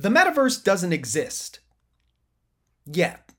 The metaverse doesn't exist. Yet.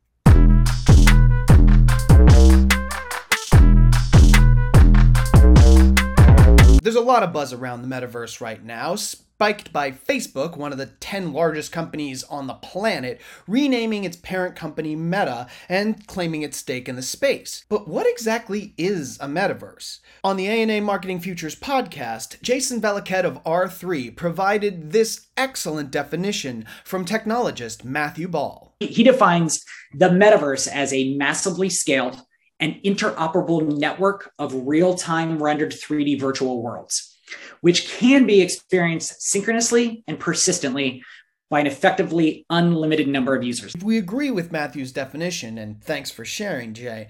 There's a lot of buzz around the metaverse right now, spiked by Facebook, one of the 10 largest companies on the planet, renaming its parent company Meta and claiming its stake in the space. But what exactly is a metaverse? On the ANA Marketing Futures podcast, Jason Veliket of R3 provided this excellent definition from technologist Matthew Ball. He defines the metaverse as a massively scaled and interoperable network of real time rendered 3D virtual worlds which can be experienced synchronously and persistently by an effectively unlimited number of users. We agree with Matthew's definition, and thanks for sharing, Jay.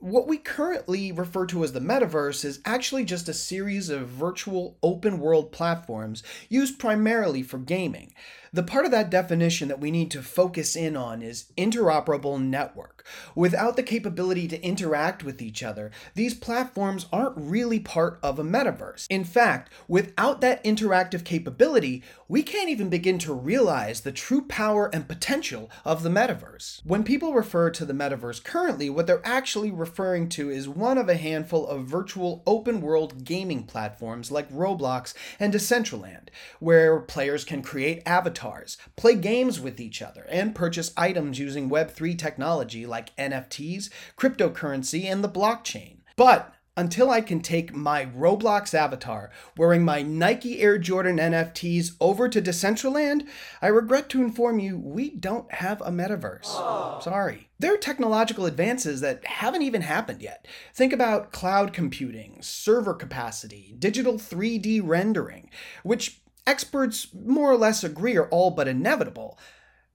What we currently refer to as the metaverse is actually just a series of virtual open world platforms used primarily for gaming. The part of that definition that we need to focus in on is interoperable network. Without the capability to interact with each other, these platforms aren't really part of a metaverse. In fact, without that interactive capability, we can't even begin to realize the true power and potential of the metaverse. When people refer to the metaverse currently, what they're actually referring to is one of a handful of virtual open world gaming platforms like Roblox and Decentraland, where players can create avatars, play games with each other, and purchase items using Web3 technology like NFTs, cryptocurrency, and the blockchain. But until I can take my Roblox avatar wearing my Nike Air Jordan NFTs over to Decentraland, I regret to inform you we don't have a metaverse. Aww. Sorry. There are technological advances that haven't even happened yet. Think about cloud computing, server capacity, digital 3D rendering, which experts more or less agree are all but inevitable.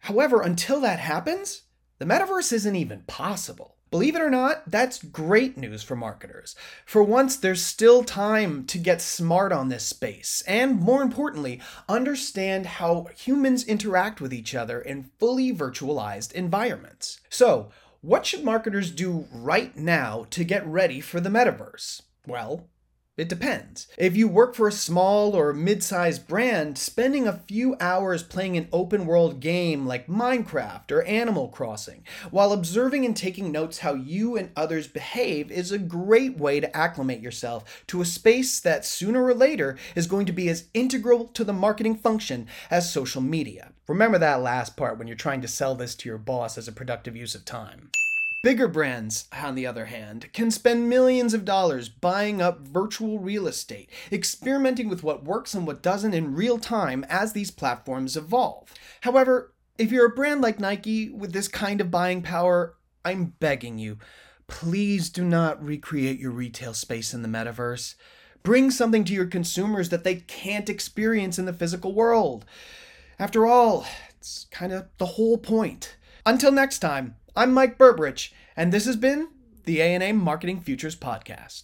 However, until that happens, the metaverse isn't even possible. Believe it or not, that's great news for marketers. For once, there's still time to get smart on this space, and more importantly, understand how humans interact with each other in fully virtualized environments. So, what should marketers do right now to get ready for the metaverse? Well, it depends. If you work for a small or mid sized brand, spending a few hours playing an open world game like Minecraft or Animal Crossing, while observing and taking notes how you and others behave, is a great way to acclimate yourself to a space that sooner or later is going to be as integral to the marketing function as social media. Remember that last part when you're trying to sell this to your boss as a productive use of time. Bigger brands, on the other hand, can spend millions of dollars buying up virtual real estate, experimenting with what works and what doesn't in real time as these platforms evolve. However, if you're a brand like Nike with this kind of buying power, I'm begging you, please do not recreate your retail space in the metaverse. Bring something to your consumers that they can't experience in the physical world. After all, it's kind of the whole point. Until next time, I'm Mike Berberich, and this has been the ANA Marketing Futures Podcast.